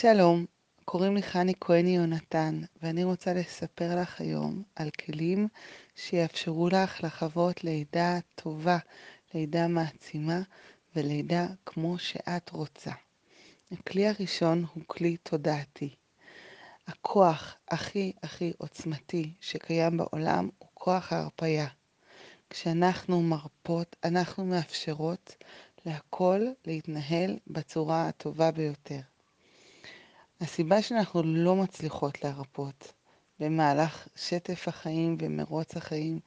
שלום, קוראים לי חני כהני יונתן, ואני רוצה לספר לך היום על כלים שיאפשרו לך לחוות לידה טובה, לידה מעצימה ולידה כמו שאת רוצה. הכלי הראשון הוא כלי תודעתי. הכוח הכי הכי עוצמתי שקיים בעולם הוא כוח ההרפייה. כשאנחנו מרפות, אנחנו מאפשרות להכל להתנהל בצורה הטובה ביותר. הסיבה שאנחנו לא מצליחות להרפות במהלך שטף החיים ומרוץ החיים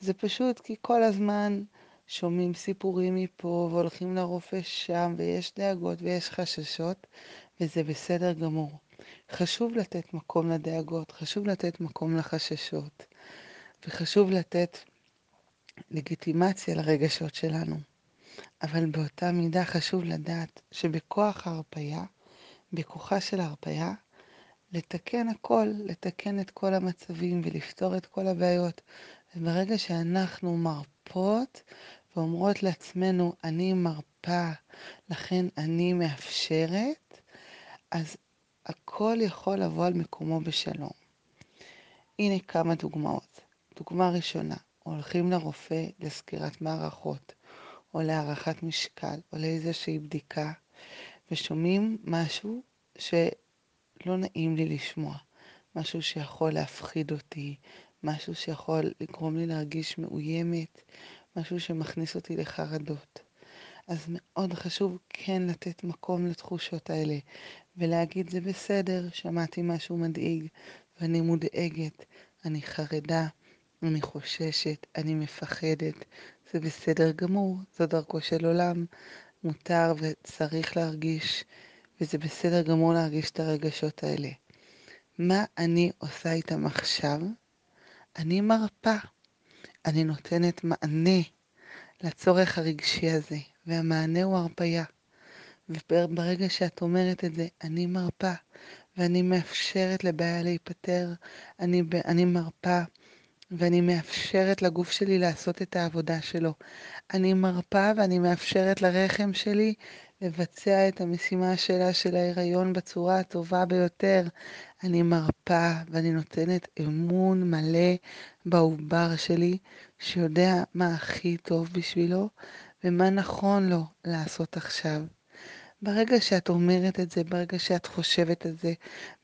זה פשוט כי כל הזמן שומעים סיפורים מפה והולכים לרופא שם ויש דאגות ויש חששות וזה בסדר גמור. חשוב לתת מקום לדאגות, חשוב לתת מקום לחששות וחשוב לתת לגיטימציה לרגשות שלנו. אבל באותה מידה חשוב לדעת שבכוח ההרפייה בכוחה של ההרפאיה לתקן הכל, לתקן את כל המצבים ולפתור את כל הבעיות. וברגע שאנחנו מרפות ואומרות לעצמנו, אני מרפה, לכן אני מאפשרת, אז הכל יכול לבוא על מקומו בשלום. הנה כמה דוגמאות. דוגמה ראשונה, הולכים לרופא לסקירת מערכות, או להערכת משקל, או לאיזושהי בדיקה, ושומעים משהו שלא נעים לי לשמוע, משהו שיכול להפחיד אותי, משהו שיכול לגרום לי להרגיש מאוימת, משהו שמכניס אותי לחרדות. אז מאוד חשוב כן לתת מקום לתחושות האלה ולהגיד זה בסדר, שמעתי משהו מדאיג ואני מודאגת, אני חרדה, אני חוששת, אני מפחדת, זה בסדר גמור, זו דרכו של עולם, מותר וצריך להרגיש, וזה בסדר גמור להרגיש את הרגשות האלה. מה אני עושה איתם עכשיו? אני מרפה. אני נותנת מענה לצורך הרגשי הזה, והמענה הוא הרפייה. וברגע שאת אומרת את זה, אני מרפה, ואני מאפשרת לבעיה להיפתר, אני, אני מרפה, ואני מאפשרת לגוף שלי לעשות את העבודה שלו. אני מרפה ואני מאפשרת לרחם שלי לבצע את המשימה שלה של ההיריון בצורה הטובה ביותר. אני מרפה ואני נותנת אמון מלא בעובר שלי, שיודע מה הכי טוב בשבילו ומה נכון לו לעשות עכשיו. ברגע שאת אומרת את זה, ברגע שאת חושבת את זה,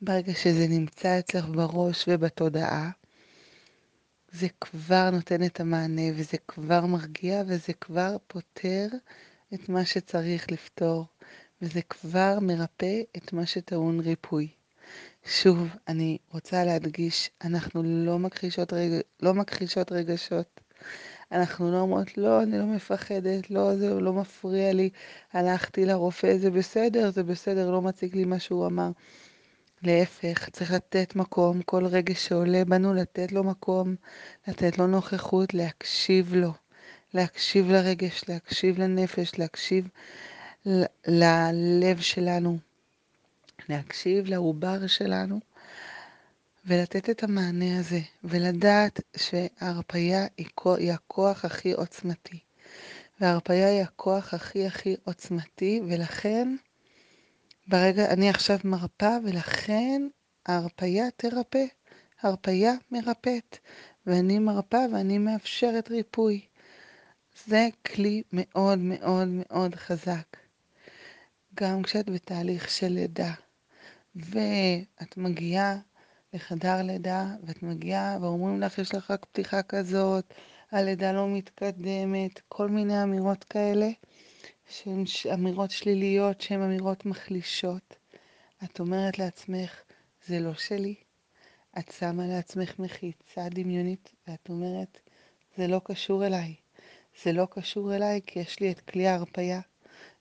ברגע שזה נמצא אצלך בראש ובתודעה, זה כבר נותן את המענה וזה כבר מרגיע וזה כבר פותר את מה שצריך לפתור וזה כבר מרפא את מה שטעון ריפוי. שוב, אני רוצה להדגיש, אנחנו לא מכחישות, רגע, לא מכחישות רגשות. אנחנו לא אומרות, לא, אני לא מפחדת, לא, זה לא מפריע לי, הלכתי לרופא, זה בסדר, זה בסדר, לא מציג לי מה שהוא אמר. להפך, צריך לתת מקום, כל רגע שעולה בנו לתת לו מקום, לתת לו נוכחות, להקשיב לו, להקשיב לרגש, להקשיב לנפש, להקשיב ללב שלנו, להקשיב לעובר שלנו ולתת את המענה הזה, ולדעת שההרפייה היא הכוח הכי עוצמתי. וההרפייה היא הכוח הכי הכי עוצמתי, ולכן ברגע, אני עכשיו מרפה, ולכן ההרפייה תרפא. הרפייה מרפאת, ואני מרפה ואני מאפשרת ריפוי. זה כלי מאוד מאוד מאוד חזק. גם כשאת בתהליך של לידה, ואת מגיעה לחדר לידה, ואת מגיעה ואומרים לך, יש לך רק פתיחה כזאת, הלידה לא מתקדמת, כל מיני אמירות כאלה. שהן אמירות שליליות, שהן אמירות מחלישות. את אומרת לעצמך, זה לא שלי. את שמה לעצמך מחיצה דמיונית, ואת אומרת, זה לא קשור אליי. זה לא קשור אליי כי יש לי את כלי ההרפייה,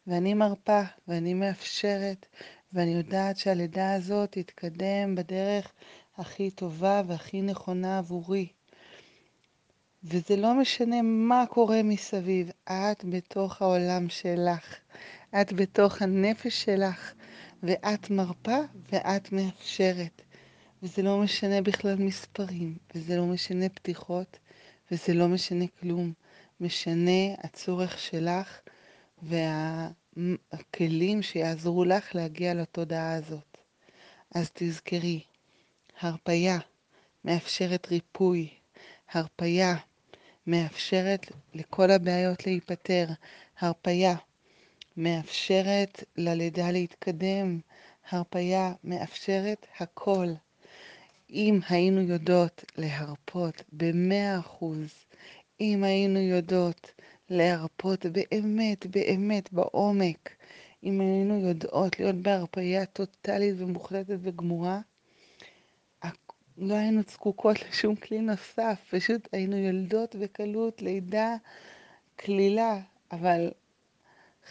ואני מרפה, ואני מאפשרת, ואני יודעת שהלידה הזאת תתקדם בדרך הכי טובה והכי נכונה עבורי. וזה לא משנה מה קורה מסביב, את בתוך העולם שלך, את בתוך הנפש שלך, ואת מרפה ואת מאפשרת. וזה לא משנה בכלל מספרים, וזה לא משנה פתיחות, וזה לא משנה כלום. משנה הצורך שלך והכלים שיעזרו לך להגיע לתודעה הזאת. אז תזכרי, הרפייה מאפשרת ריפוי, הרפייה מאפשרת לכל הבעיות להיפתר, הרפייה מאפשרת ללידה להתקדם, הרפייה מאפשרת הכל. אם היינו יודעות להרפות במאה אחוז, אם היינו יודעות להרפות באמת, באמת, בעומק, אם היינו יודעות להיות בהרפאיה טוטאלית ומוחלטת וגמורה, לא היינו זקוקות לשום כלי נוסף, פשוט היינו יולדות בקלות, לידה, כלילה, אבל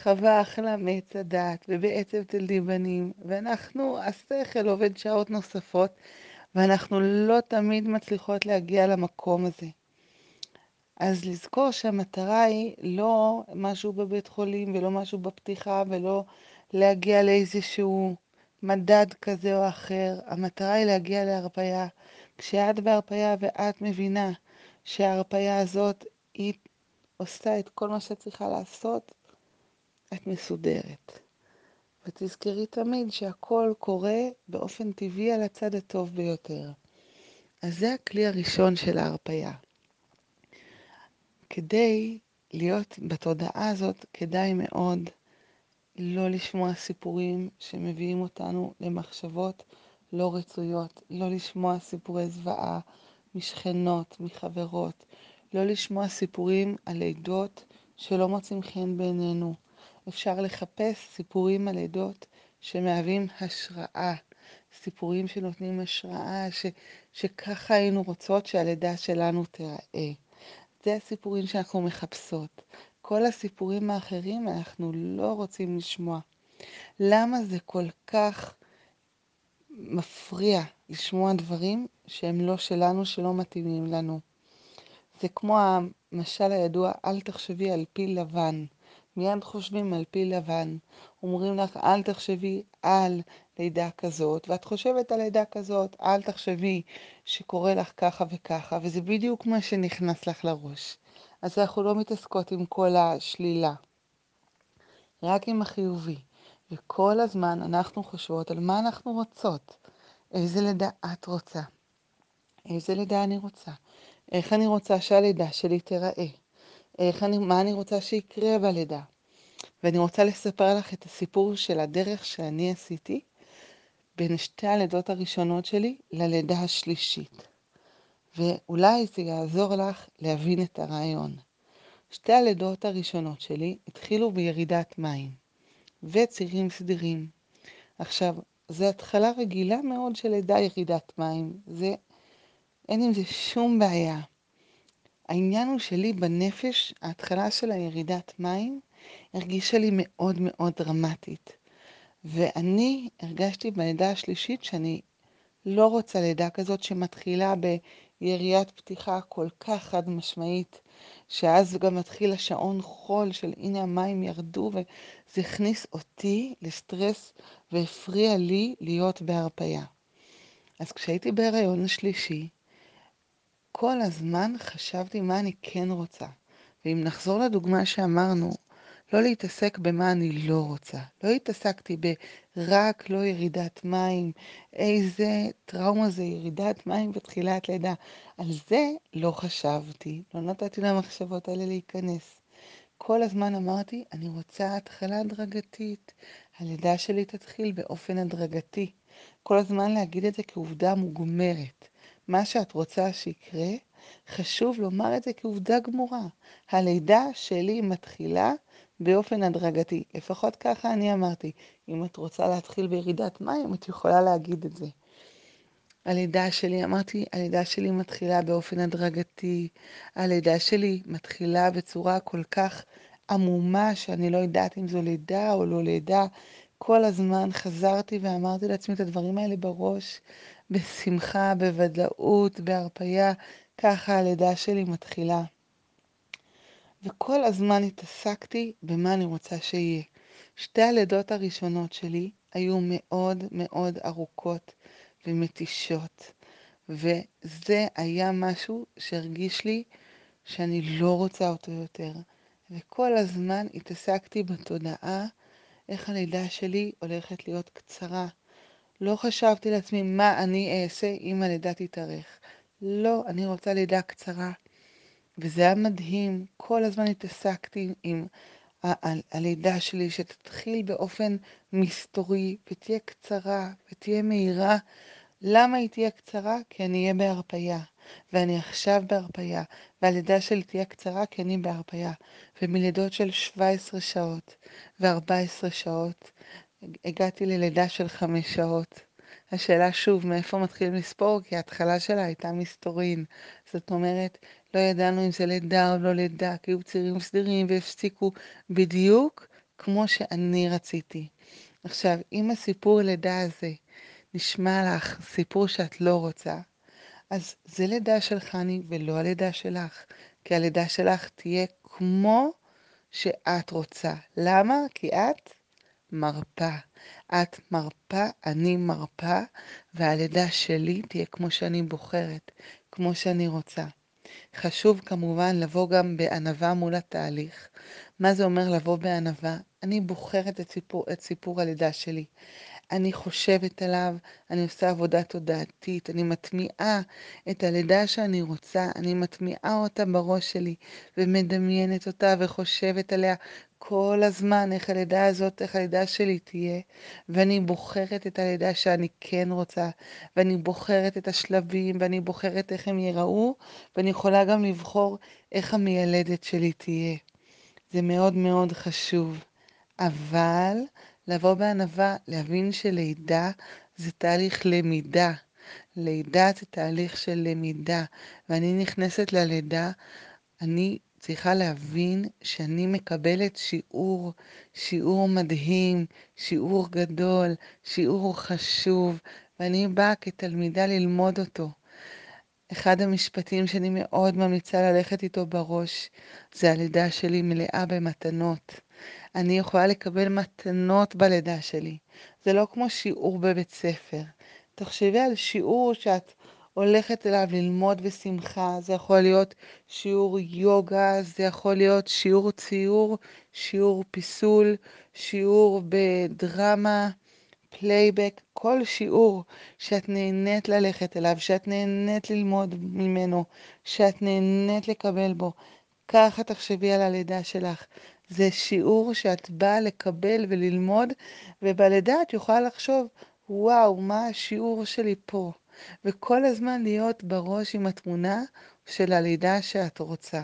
חווה אכלה מעץ הדעת, ובעצב תלדי בנים, ואנחנו, השכל עובד שעות נוספות, ואנחנו לא תמיד מצליחות להגיע למקום הזה. אז לזכור שהמטרה היא לא משהו בבית חולים ולא משהו בפתיחה ולא להגיע לאיזשהו מדד כזה או אחר. המטרה היא להגיע להרפאיה. כשאת בהרפאיה ואת מבינה שההרפאיה הזאת היא עושה את כל מה שאת צריכה לעשות, את מסודרת. ותזכרי תמיד שהכל קורה באופן טבעי על הצד הטוב ביותר. אז זה הכלי הראשון של ההרפאיה. כדי להיות בתודעה הזאת, כדאי מאוד לא לשמוע סיפורים שמביאים אותנו למחשבות לא רצויות, לא לשמוע סיפורי זוועה משכנות, מחברות, לא לשמוע סיפורים על לידות שלא מוצאים חן בעינינו. אפשר לחפש סיפורים על לידות שמהווים השראה, סיפורים שנותנים השראה, ש, שככה היינו רוצות שהלידה שלנו תיראה. זה הסיפורים שאנחנו מחפשות. כל הסיפורים האחרים אנחנו לא רוצים לשמוע. למה זה כל כך מפריע לשמוע דברים שהם לא שלנו, שלא מתאימים לנו? זה כמו המשל הידוע, אל תחשבי על פיל לבן. מיד חושבים על פיל לבן. אומרים לך, אל תחשבי על לידה כזאת, ואת חושבת על לידה כזאת, אל תחשבי שקורה לך ככה וככה, וזה בדיוק מה שנכנס לך לראש. אז אנחנו לא מתעסקות עם כל השלילה, רק עם החיובי. וכל הזמן אנחנו חושבות על מה אנחנו רוצות, איזה לידה את רוצה, איזה לידה אני רוצה, איך אני רוצה שהלידה שלי תיראה, איך אני, מה אני רוצה שיקרה בלידה. ואני רוצה לספר לך את הסיפור של הדרך שאני עשיתי בין שתי הלידות הראשונות שלי ללידה השלישית. ואולי זה יעזור לך להבין את הרעיון. שתי הלידות הראשונות שלי התחילו בירידת מים וצירים סדירים. עכשיו, זו התחלה רגילה מאוד של לידה ירידת מים, זה, אין עם זה שום בעיה. העניין הוא שלי בנפש, ההתחלה של הירידת מים הרגישה לי מאוד מאוד דרמטית. ואני הרגשתי בלידה השלישית שאני לא רוצה לידה כזאת שמתחילה ביריית פתיחה כל כך חד משמעית, שאז גם מתחיל השעון חול של הנה המים ירדו, וזה הכניס אותי לסטרס והפריע לי להיות בהרפייה. אז כשהייתי בהיריון השלישי, כל הזמן חשבתי מה אני כן רוצה. ואם נחזור לדוגמה שאמרנו, לא להתעסק במה אני לא רוצה. לא התעסקתי ברק לא ירידת מים, איזה טראומה זה ירידת מים בתחילת לידה. על זה לא חשבתי, לא נתתי למחשבות האלה להיכנס. כל הזמן אמרתי, אני רוצה התחלה הדרגתית. הלידה שלי תתחיל באופן הדרגתי. כל הזמן להגיד את זה כעובדה מוגמרת. מה שאת רוצה שיקרה, חשוב לומר את זה כעובדה גמורה. הלידה שלי מתחילה באופן הדרגתי. לפחות ככה אני אמרתי. אם את רוצה להתחיל בירידת מים, את יכולה להגיד את זה. הלידה שלי, אמרתי, הלידה שלי מתחילה באופן הדרגתי. הלידה שלי מתחילה בצורה כל כך עמומה, שאני לא יודעת אם זו לידה או לא לידה. כל הזמן חזרתי ואמרתי לעצמי את הדברים האלה בראש, בשמחה, בוודאות, בהרפייה. ככה הלידה שלי מתחילה. וכל הזמן התעסקתי במה אני רוצה שיהיה. שתי הלידות הראשונות שלי היו מאוד מאוד ארוכות ומתישות, וזה היה משהו שהרגיש לי שאני לא רוצה אותו יותר. וכל הזמן התעסקתי בתודעה איך הלידה שלי הולכת להיות קצרה. לא חשבתי לעצמי מה אני אעשה אם הלידה תתארך. לא, אני רוצה לידה קצרה. וזה היה מדהים, כל הזמן התעסקתי עם הלידה שלי, שתתחיל באופן מסתורי, ותהיה קצרה, ותהיה מהירה. למה היא תהיה קצרה? כי אני אהיה בהרפייה, ואני עכשיו בהרפייה, והלידה שלי תהיה קצרה כי אני בהרפייה. ומלידות של 17 שעות ו-14 שעות, הגעתי ללידה של 5 שעות. השאלה שוב, מאיפה מתחילים לספור? כי ההתחלה שלה הייתה מסתורין. זאת אומרת, לא ידענו אם זה לידה או לא לידה, כי היו צירים סדירים והפסיקו בדיוק כמו שאני רציתי. עכשיו, אם הסיפור לידה הזה נשמע לך סיפור שאת לא רוצה, אז זה לידה של חני ולא הלידה שלך, כי הלידה שלך תהיה כמו שאת רוצה. למה? כי את מרפה. את מרפה, אני מרפה, והלידה שלי תהיה כמו שאני בוחרת, כמו שאני רוצה. חשוב כמובן לבוא גם בענווה מול התהליך. מה זה אומר לבוא בענווה? אני בוחרת את סיפור, את סיפור הלידה שלי. אני חושבת עליו, אני עושה עבודה תודעתית, אני מטמיעה את הלידה שאני רוצה, אני מטמיעה אותה בראש שלי ומדמיינת אותה וחושבת עליה כל הזמן איך הלידה הזאת, איך הלידה שלי תהיה, ואני בוחרת את הלידה שאני כן רוצה, ואני בוחרת את השלבים, ואני בוחרת איך הם ייראו, ואני יכולה גם לבחור איך המיילדת שלי תהיה. זה מאוד מאוד חשוב. אבל לבוא בענווה, להבין שלידה זה תהליך למידה. לידה זה תהליך של למידה, ואני נכנסת ללידה, אני צריכה להבין שאני מקבלת שיעור, שיעור מדהים, שיעור גדול, שיעור חשוב, ואני באה כתלמידה ללמוד אותו. אחד המשפטים שאני מאוד ממליצה ללכת איתו בראש, זה הלידה שלי מלאה במתנות. אני יכולה לקבל מתנות בלידה שלי. זה לא כמו שיעור בבית ספר. תחשבי על שיעור שאת הולכת אליו ללמוד בשמחה, זה יכול להיות שיעור יוגה, זה יכול להיות שיעור ציור, שיעור פיסול, שיעור בדרמה, פלייבק, כל שיעור שאת נהנית ללכת אליו, שאת נהנית ללמוד ממנו, שאת נהנית לקבל בו. ככה תחשבי על הלידה שלך. זה שיעור שאת באה לקבל וללמוד, ובלידה את יכולה לחשוב, וואו, מה השיעור שלי פה? וכל הזמן להיות בראש עם התמונה של הלידה שאת רוצה.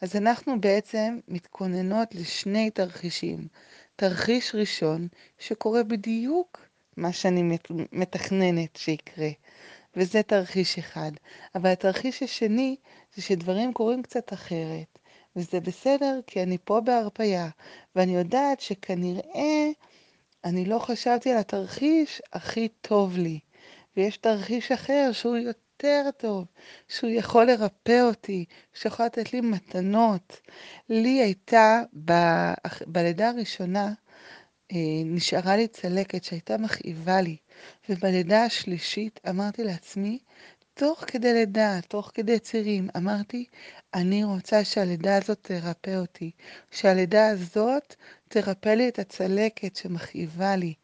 אז אנחנו בעצם מתכוננות לשני תרחישים. תרחיש ראשון, שקורה בדיוק מה שאני מתכננת שיקרה, וזה תרחיש אחד. אבל התרחיש השני זה שדברים קורים קצת אחרת, וזה בסדר כי אני פה בהרפייה, ואני יודעת שכנראה אני לא חשבתי על התרחיש הכי טוב לי. ויש תרחיש אחר שהוא יותר טוב, שהוא יכול לרפא אותי, שיכול לתת לי מתנות. לי הייתה, ב... בלידה הראשונה, אה, נשארה לי צלקת שהייתה מכאיבה לי, ובלידה השלישית אמרתי לעצמי, תוך כדי לידה, תוך כדי צירים, אמרתי, אני רוצה שהלידה הזאת תרפא אותי, שהלידה הזאת תרפא לי את הצלקת שמכאיבה לי.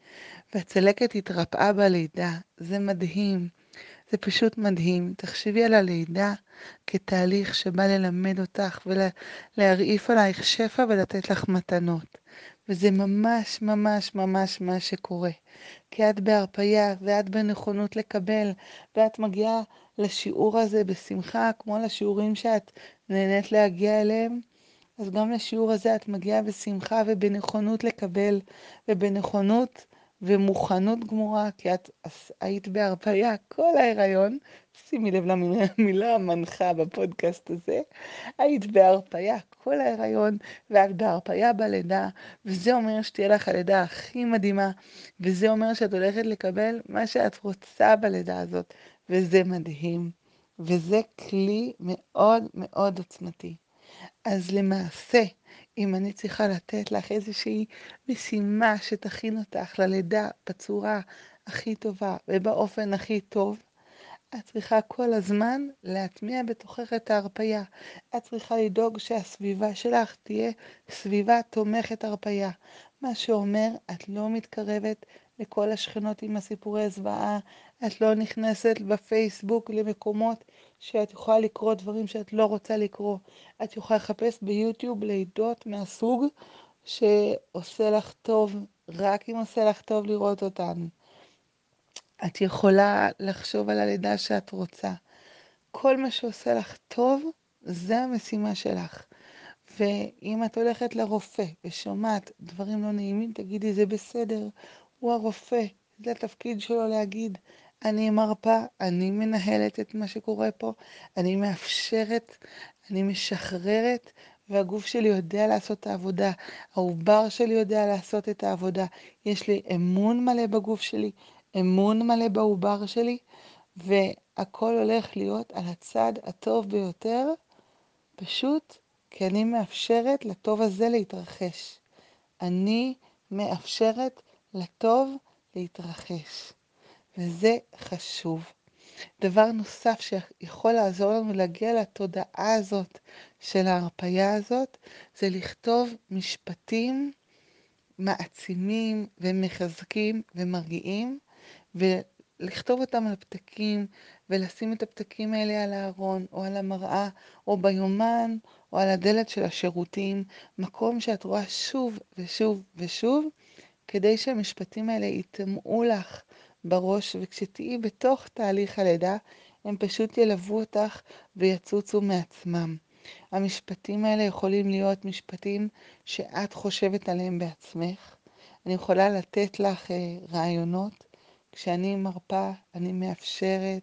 והצלקת התרפאה בלידה. זה מדהים. זה פשוט מדהים. תחשבי על הלידה כתהליך שבא ללמד אותך ולהרעיף עלייך שפע ולתת לך מתנות. וזה ממש ממש ממש מה שקורה. כי את בהרפייה ואת בנכונות לקבל, ואת מגיעה לשיעור הזה בשמחה, כמו לשיעורים שאת נהנית להגיע אליהם, אז גם לשיעור הזה את מגיעה בשמחה ובנכונות לקבל, ובנכונות ומוכנות גמורה, כי את היית בהרפאיה כל ההיריון, שימי לב למילה המנחה בפודקאסט הזה, היית בהרפאיה כל ההיריון, ואת בהרפאיה בלידה, וזה אומר שתהיה לך הלידה הכי מדהימה, וזה אומר שאת הולכת לקבל מה שאת רוצה בלידה הזאת, וזה מדהים, וזה כלי מאוד מאוד עוצמתי. אז למעשה, אם אני צריכה לתת לך איזושהי משימה שתכין אותך ללידה בצורה הכי טובה ובאופן הכי טוב, את צריכה כל הזמן להטמיע בתוכך את ההרפייה. את צריכה לדאוג שהסביבה שלך תהיה סביבה תומכת הרפייה. מה שאומר, את לא מתקרבת לכל השכנות עם הסיפורי זוועה, את לא נכנסת בפייסבוק למקומות שאת יכולה לקרוא דברים שאת לא רוצה לקרוא. את יכולה לחפש ביוטיוב לידות מהסוג שעושה לך טוב, רק אם עושה לך טוב לראות אותן. את יכולה לחשוב על הלידה שאת רוצה. כל מה שעושה לך טוב, זה המשימה שלך. ואם את הולכת לרופא ושומעת דברים לא נעימים, תגידי, זה בסדר, הוא הרופא, זה התפקיד שלו להגיד, אני מרפה, אני מנהלת את מה שקורה פה, אני מאפשרת, אני משחררת, והגוף שלי יודע לעשות את העבודה, העובר שלי יודע לעשות את העבודה. יש לי אמון מלא בגוף שלי, אמון מלא בעובר שלי, והכל הולך להיות על הצד הטוב ביותר, פשוט כי אני מאפשרת לטוב הזה להתרחש. אני מאפשרת לטוב להתרחש, וזה חשוב. דבר נוסף שיכול לעזור לנו להגיע לתודעה הזאת של ההרפייה הזאת, זה לכתוב משפטים מעצימים ומחזקים ומרגיעים, ולכתוב אותם על פתקים, ולשים את הפתקים האלה על הארון, או על המראה, או ביומן, או על הדלת של השירותים, מקום שאת רואה שוב ושוב ושוב, כדי שהמשפטים האלה יטמעו לך בראש, וכשתהיי בתוך תהליך הלידה, הם פשוט ילוו אותך ויצוצו מעצמם. המשפטים האלה יכולים להיות משפטים שאת חושבת עליהם בעצמך. אני יכולה לתת לך אה, רעיונות. כשאני מרפה, אני מאפשרת.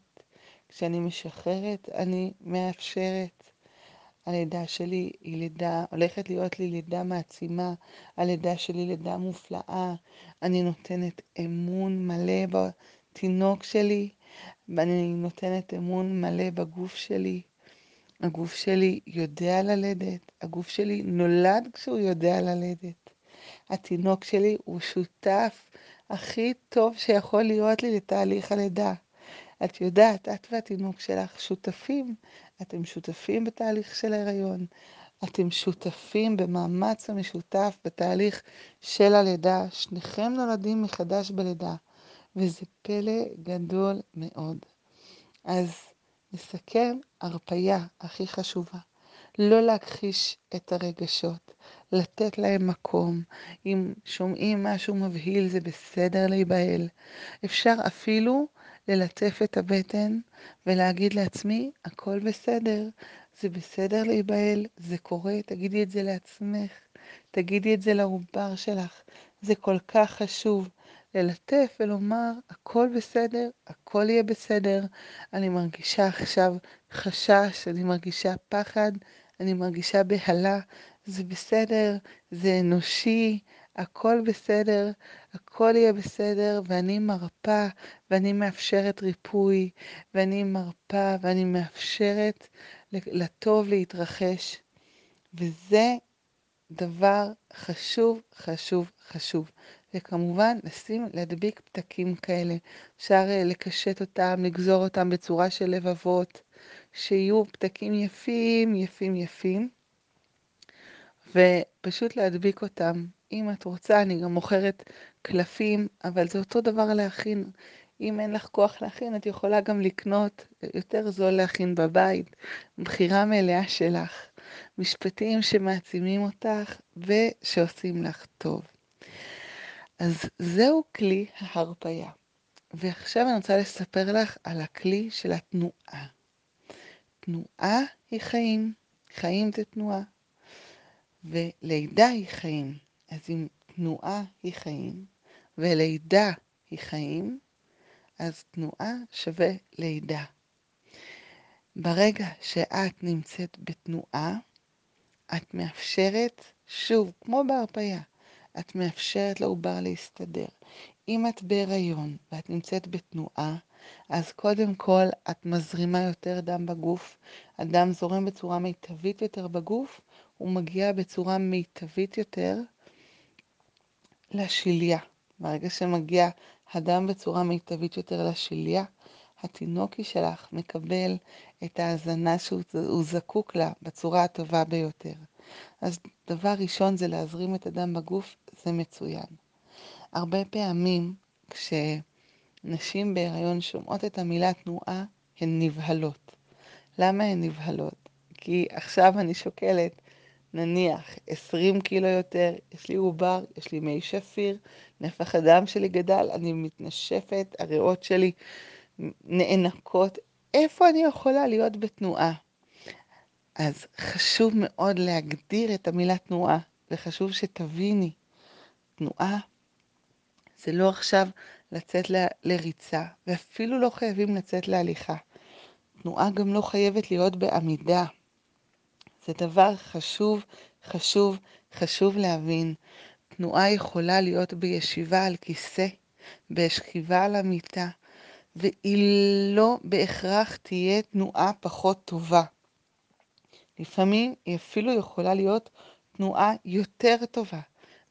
כשאני משחררת, אני מאפשרת. הלידה שלי היא לידה, הולכת להיות לי לידה מעצימה, הלידה שלי לידה מופלאה, אני נותנת אמון מלא בתינוק שלי, ואני נותנת אמון מלא בגוף שלי. הגוף שלי יודע ללדת, הגוף שלי נולד כשהוא יודע ללדת. התינוק שלי הוא שותף הכי טוב שיכול להיות לי לתהליך הלידה. את יודעת, את והתינוק שלך שותפים, אתם שותפים בתהליך של ההיריון, אתם שותפים במאמץ המשותף בתהליך של הלידה, שניכם נולדים מחדש בלידה, וזה פלא גדול מאוד. אז נסכם, הרפייה הכי חשובה, לא להכחיש את הרגשות, לתת להם מקום. אם שומעים משהו מבהיל, זה בסדר להיבהל. אפשר אפילו ללטף את הבטן ולהגיד לעצמי, הכל בסדר, זה בסדר להיבהל, זה קורה, תגידי את זה לעצמך, תגידי את זה לעובר שלך, זה כל כך חשוב. ללטף ולומר, הכל בסדר, הכל יהיה בסדר. אני מרגישה עכשיו חשש, אני מרגישה פחד, אני מרגישה בהלה, זה בסדר, זה אנושי, הכל בסדר, הכל יהיה בסדר, ואני מרפה, ואני מאפשרת ריפוי, ואני מרפה, ואני מאפשרת לטוב להתרחש. וזה דבר חשוב, חשוב, חשוב. וכמובן, לשים, להדביק פתקים כאלה. אפשר אה, לקשט אותם, לגזור אותם בצורה של לבבות, שיהיו פתקים יפים, יפים, יפים. ופשוט להדביק אותם. אם את רוצה, אני גם מוכרת קלפים, אבל זה אותו דבר להכין. אם אין לך כוח להכין, את יכולה גם לקנות, יותר זול להכין בבית, בחירה מלאה שלך. משפטים שמעצימים אותך ושעושים לך טוב. אז זהו כלי ההרפאיה. ועכשיו אני רוצה לספר לך על הכלי של התנועה. תנועה היא חיים, חיים זה תנועה. ולידה היא חיים. אז אם תנועה היא חיים, ולידה היא חיים, אז תנועה שווה לידה. ברגע שאת נמצאת בתנועה, את מאפשרת, שוב, כמו בהרפאיה, את מאפשרת לעובר להסתדר. אם את בהיריון ואת נמצאת בתנועה, אז קודם כל את מזרימה יותר דם בגוף, הדם זורם בצורה מיטבית יותר בגוף, הוא מגיע בצורה מיטבית יותר לשליה. ברגע שמגיע הדם בצורה מיטבית יותר לשליה, התינוקי שלך מקבל את ההזנה שהוא זקוק לה בצורה הטובה ביותר. אז דבר ראשון זה להזרים את הדם בגוף, זה מצוין. הרבה פעמים כשנשים בהיריון שומעות את המילה תנועה, הן נבהלות. למה הן נבהלות? כי עכשיו אני שוקלת, נניח, 20 קילו יותר, יש לי עובר, יש לי מי שפיר, נפח הדם שלי גדל, אני מתנשפת, הריאות שלי נאנקות. איפה אני יכולה להיות בתנועה? אז חשוב מאוד להגדיר את המילה תנועה, וחשוב שתביני, תנועה זה לא עכשיו לצאת ל, לריצה, ואפילו לא חייבים לצאת להליכה. תנועה גם לא חייבת להיות בעמידה. זה דבר חשוב, חשוב, חשוב להבין. תנועה יכולה להיות בישיבה על כיסא, בשכיבה על המיטה, והיא לא בהכרח תהיה תנועה פחות טובה. לפעמים היא אפילו יכולה להיות תנועה יותר טובה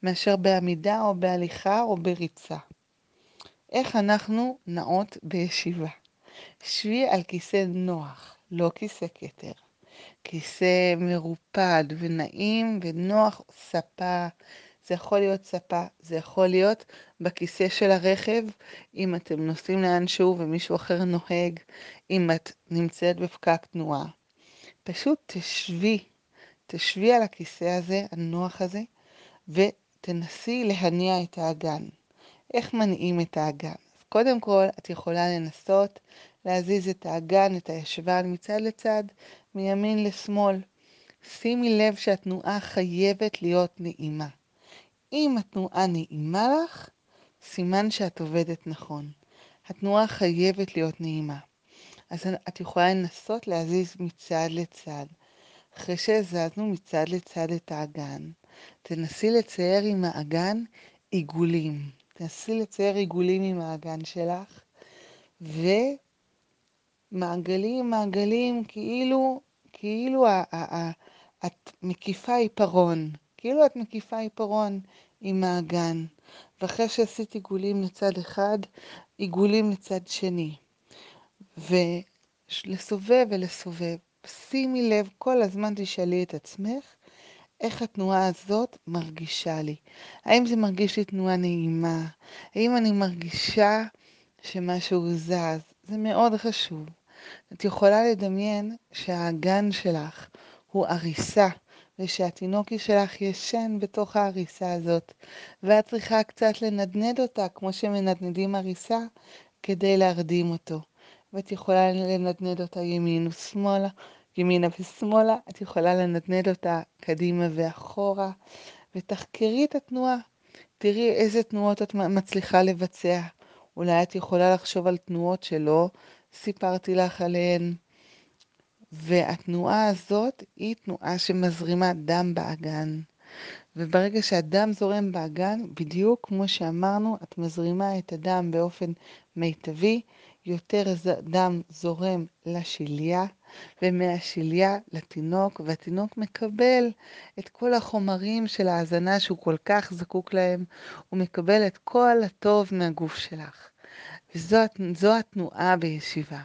מאשר בעמידה או בהליכה או בריצה. איך אנחנו נעות בישיבה? שבי על כיסא נוח, לא כיסא כתר. כיסא מרופד ונעים ונוח, ספה. זה יכול להיות ספה, זה יכול להיות בכיסא של הרכב, אם אתם נוסעים לאנשהו ומישהו אחר נוהג, אם את נמצאת בפקק תנועה. פשוט תשבי, תשבי על הכיסא הזה, הנוח הזה, ותנסי להניע את האגן. איך מניעים את האגן? אז קודם כל, את יכולה לנסות להזיז את האגן, את הישבן, מצד לצד, מימין לשמאל. שימי לב שהתנועה חייבת להיות נעימה. אם התנועה נעימה לך, סימן שאת עובדת נכון. התנועה חייבת להיות נעימה. אז את יכולה לנסות להזיז מצד לצד. אחרי שהזזנו מצד לצד את האגן, תנסי לצייר עם האגן עיגולים. תנסי לצייר עיגולים עם האגן שלך, ומעגלים, מעגלים, כאילו, כאילו את מקיפה עיפרון. כאילו את מקיפה עיפרון עם האגן. ואחרי שעשית עיגולים לצד אחד, עיגולים לצד שני. ולסובב ולסובב. שימי לב, כל הזמן תשאלי את עצמך, איך התנועה הזאת מרגישה לי. האם זה מרגיש לי תנועה נעימה? האם אני מרגישה שמשהו זז? זה מאוד חשוב. את יכולה לדמיין שהאגן שלך הוא עריסה, ושהתינוקי שלך ישן בתוך העריסה הזאת, ואת צריכה קצת לנדנד אותה, כמו שמנדנדים עריסה, כדי להרדים אותו. ואת יכולה לנדנד אותה ימין ושמאלה, ימינה ושמאלה, את יכולה לנדנד אותה קדימה ואחורה, ותחקרי את התנועה. תראי איזה תנועות את מצליחה לבצע. אולי את יכולה לחשוב על תנועות שלא סיפרתי לך עליהן. והתנועה הזאת היא תנועה שמזרימה דם באגן. וברגע שהדם זורם באגן, בדיוק כמו שאמרנו, את מזרימה את הדם באופן מיטבי, יותר דם זורם לשליה, ומהשליה לתינוק, והתינוק מקבל את כל החומרים של ההזנה שהוא כל כך זקוק להם, הוא מקבל את כל הטוב מהגוף שלך. וזו התנועה בישיבה.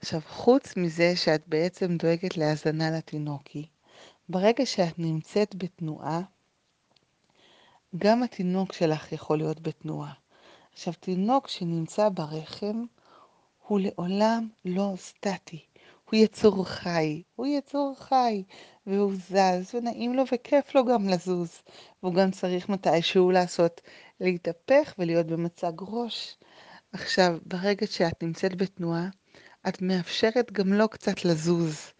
עכשיו, חוץ מזה שאת בעצם דואגת להזנה לתינוקי, ברגע שאת נמצאת בתנועה, גם התינוק שלך יכול להיות בתנועה. עכשיו, תינוק שנמצא ברחם הוא לעולם לא סטטי. הוא יצור חי, הוא יצור חי, והוא זז, ונעים לו וכיף לו גם לזוז. והוא גם צריך מתישהו לעשות, להתהפך ולהיות במצג ראש. עכשיו, ברגע שאת נמצאת בתנועה, את מאפשרת גם לו קצת לזוז.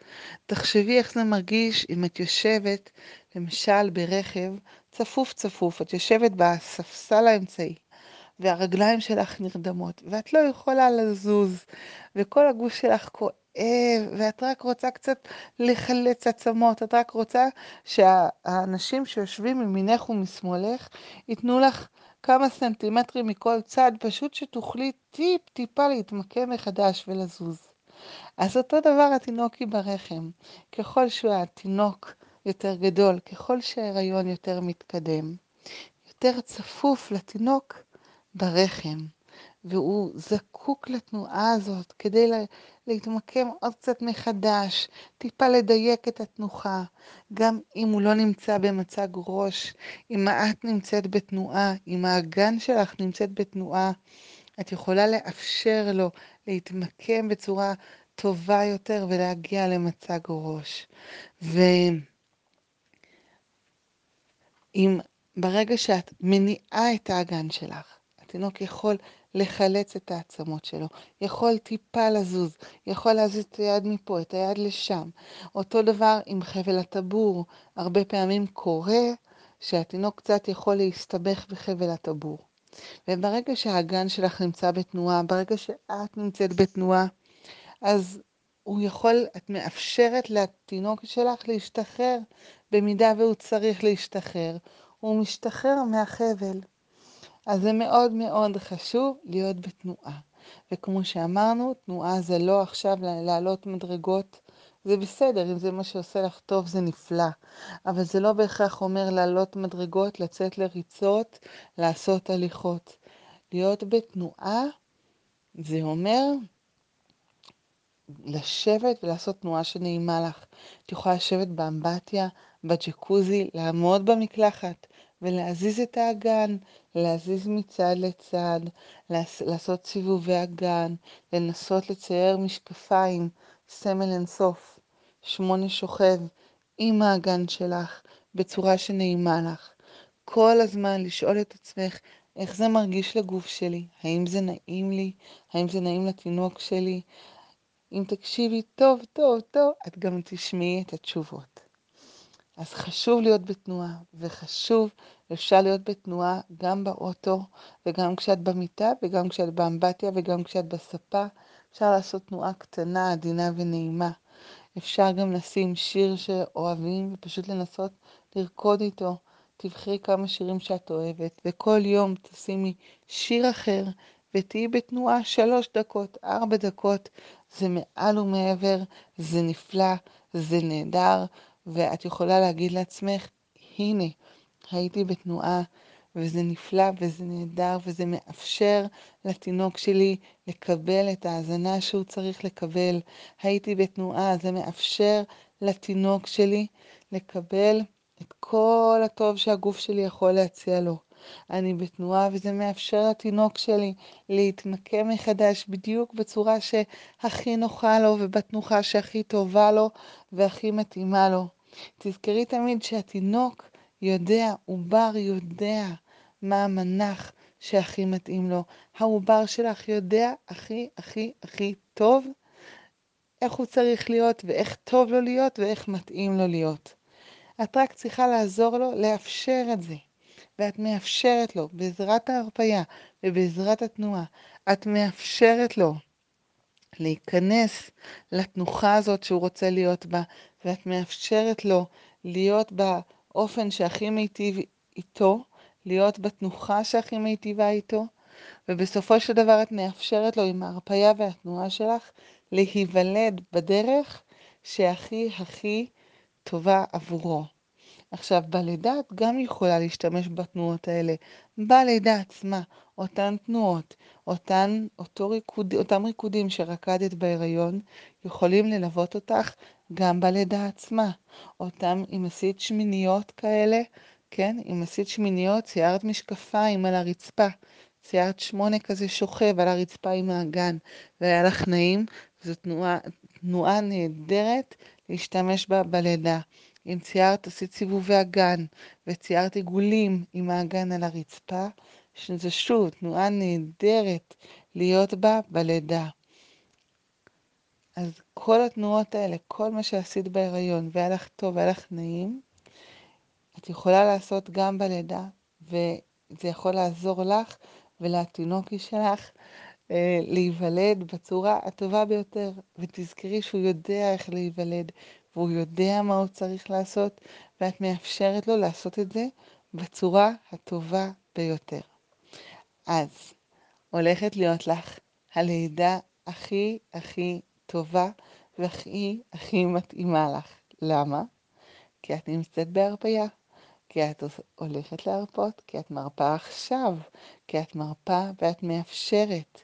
תחשבי איך זה מרגיש אם את יושבת, למשל ברכב, צפוף צפוף, את יושבת בספסל האמצעי, והרגליים שלך נרדמות, ואת לא יכולה לזוז, וכל הגוף שלך כואב, ואת רק רוצה קצת לחלץ עצמות, את רק רוצה שהאנשים שיושבים ממינך ומשמאלך ייתנו לך כמה סנטימטרים מכל צד, פשוט שתוכלי טיפ-טיפה להתמקם מחדש ולזוז. אז אותו דבר התינוקי ברחם. ככל שהתינוק יותר גדול, ככל שההיריון יותר מתקדם, יותר צפוף לתינוק ברחם. והוא זקוק לתנועה הזאת כדי להתמקם עוד קצת מחדש, טיפה לדייק את התנוחה. גם אם הוא לא נמצא במצג ראש, אם את נמצאת בתנועה, אם האגן שלך נמצאת בתנועה, את יכולה לאפשר לו להתמקם בצורה טובה יותר ולהגיע למצג ראש. ואם ברגע שאת מניעה את האגן שלך, התינוק יכול לחלץ את העצמות שלו, יכול טיפה לזוז, יכול להזיז את היד מפה, את היד לשם. אותו דבר עם חבל הטבור, הרבה פעמים קורה שהתינוק קצת יכול להסתבך בחבל הטבור. וברגע שהאגן שלך נמצא בתנועה, ברגע שאת נמצאת בתנועה, אז הוא יכול, את מאפשרת לתינוק שלך להשתחרר במידה והוא צריך להשתחרר. הוא משתחרר מהחבל. אז זה מאוד מאוד חשוב להיות בתנועה. וכמו שאמרנו, תנועה זה לא עכשיו לעלות מדרגות, זה בסדר, אם זה מה שעושה לך טוב זה נפלא, אבל זה לא בהכרח אומר לעלות מדרגות, לצאת לריצות, לעשות הליכות. להיות בתנועה זה אומר לשבת ולעשות תנועה שנעימה לך. את יכולה לשבת באמבטיה, בג'קוזי, לעמוד במקלחת ולהזיז את האגן, להזיז מצד לצד, לעשות סיבובי אגן, לנסות לצייר משקפיים, סמל אינסוף, שמונה שוכב, עם האגן שלך, בצורה שנעימה לך. כל הזמן לשאול את עצמך איך זה מרגיש לגוף שלי, האם זה נעים לי, האם זה נעים לתינוק שלי. אם תקשיבי טוב טוב טוב, את גם תשמעי את התשובות. אז חשוב להיות בתנועה, וחשוב, אפשר להיות בתנועה גם באוטו, וגם כשאת במיטה, וגם כשאת באמבטיה, וגם כשאת בספה. אפשר לעשות תנועה קטנה, עדינה ונעימה. אפשר גם לשים שיר שאוהבים, ופשוט לנסות לרקוד איתו. תבחרי כמה שירים שאת אוהבת, וכל יום תשימי שיר אחר, ותהיי בתנועה שלוש דקות, ארבע דקות. זה מעל ומעבר, זה נפלא, זה נהדר. ואת יכולה להגיד לעצמך, הנה, הייתי בתנועה, וזה נפלא וזה נהדר וזה מאפשר לתינוק שלי לקבל את ההזנה שהוא צריך לקבל. הייתי בתנועה, זה מאפשר לתינוק שלי לקבל את כל הטוב שהגוף שלי יכול להציע לו. אני בתנועה וזה מאפשר לתינוק שלי להתמקם מחדש בדיוק בצורה שהכי נוחה לו ובתנוחה שהכי טובה לו והכי מתאימה לו. תזכרי תמיד שהתינוק יודע, עובר יודע מה המנח שהכי מתאים לו. העובר שלך יודע הכי הכי הכי טוב איך הוא צריך להיות ואיך טוב לו להיות ואיך מתאים לו להיות. את רק צריכה לעזור לו לאפשר את זה. ואת מאפשרת לו, בעזרת ההרפייה ובעזרת התנועה, את מאפשרת לו להיכנס לתנוחה הזאת שהוא רוצה להיות בה, ואת מאפשרת לו להיות באופן שהכי מיטיב איתו, להיות בתנוחה שהכי מיטיבה איתו, ובסופו של דבר את מאפשרת לו עם ההרפייה והתנועה שלך להיוולד בדרך שהכי הכי טובה עבורו. עכשיו, בלידה את גם יכולה להשתמש בתנועות האלה. בלידה עצמה, אותן תנועות, אותן, אותו ריקוד, אותם ריקודים שרקדת בהיריון, יכולים ללוות אותך גם בלידה עצמה. אותם, אם עשית שמיניות כאלה, כן, אם עשית שמיניות, ציירת משקפיים על הרצפה. ציירת שמונה כזה שוכב על הרצפה עם האגן, והיה לך נעים, זו תנועה, תנועה נהדרת להשתמש בה בלידה. אם ציירת, עשית סיבובי אגן, וציירת עיגולים עם האגן על הרצפה, שזה שוב תנועה נהדרת להיות בה בלידה. אז כל התנועות האלה, כל מה שעשית בהיריון, והיה לך טוב, והיה לך נעים, את יכולה לעשות גם בלידה, וזה יכול לעזור לך ולתינוקי שלך אה, להיוולד בצורה הטובה ביותר. ותזכרי שהוא יודע איך להיוולד, והוא יודע מה הוא צריך לעשות, ואת מאפשרת לו לעשות את זה בצורה הטובה ביותר. אז הולכת להיות לך הלידה הכי הכי טובה והכי הכי מתאימה לך. למה? כי את נמצאת בהרפאיה, כי את הולכת להרפות, כי את מרפה עכשיו, כי את מרפה ואת מאפשרת,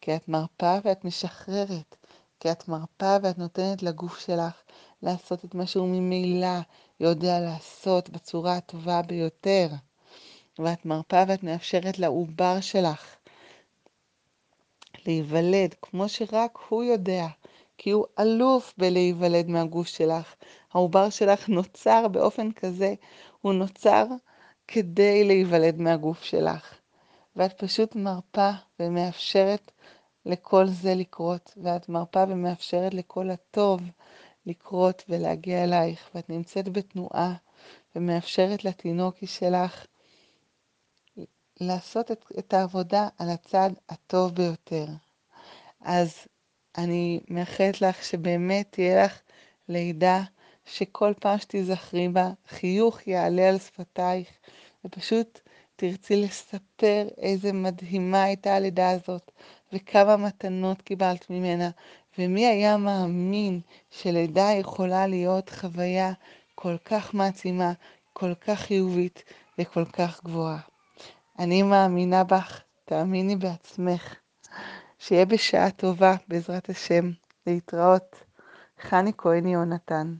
כי את מרפה ואת משחררת, כי את מרפה ואת נותנת לגוף שלך לעשות את מה שהוא ממילא יודע לעשות בצורה הטובה ביותר. ואת מרפה ואת מאפשרת לעובר שלך להיוולד כמו שרק הוא יודע, כי הוא אלוף בלהיוולד מהגוף שלך. העובר שלך נוצר באופן כזה, הוא נוצר כדי להיוולד מהגוף שלך. ואת פשוט מרפה ומאפשרת לכל זה לקרות, ואת מרפה ומאפשרת לכל הטוב לקרות ולהגיע אלייך, ואת נמצאת בתנועה ומאפשרת לתינוקי שלך לעשות את, את העבודה על הצד הטוב ביותר. אז אני מאחלת לך שבאמת תהיה לך לידה שכל פעם שתיזכרי בה, חיוך יעלה על שפתייך, ופשוט תרצי לספר איזה מדהימה הייתה הלידה הזאת, וכמה מתנות קיבלת ממנה, ומי היה מאמין שלידה יכולה להיות חוויה כל כך מעצימה, כל כך חיובית וכל כך גבוהה. אני מאמינה בך, תאמיני בעצמך. שיהיה בשעה טובה, בעזרת השם. להתראות. חני כהן יהונתן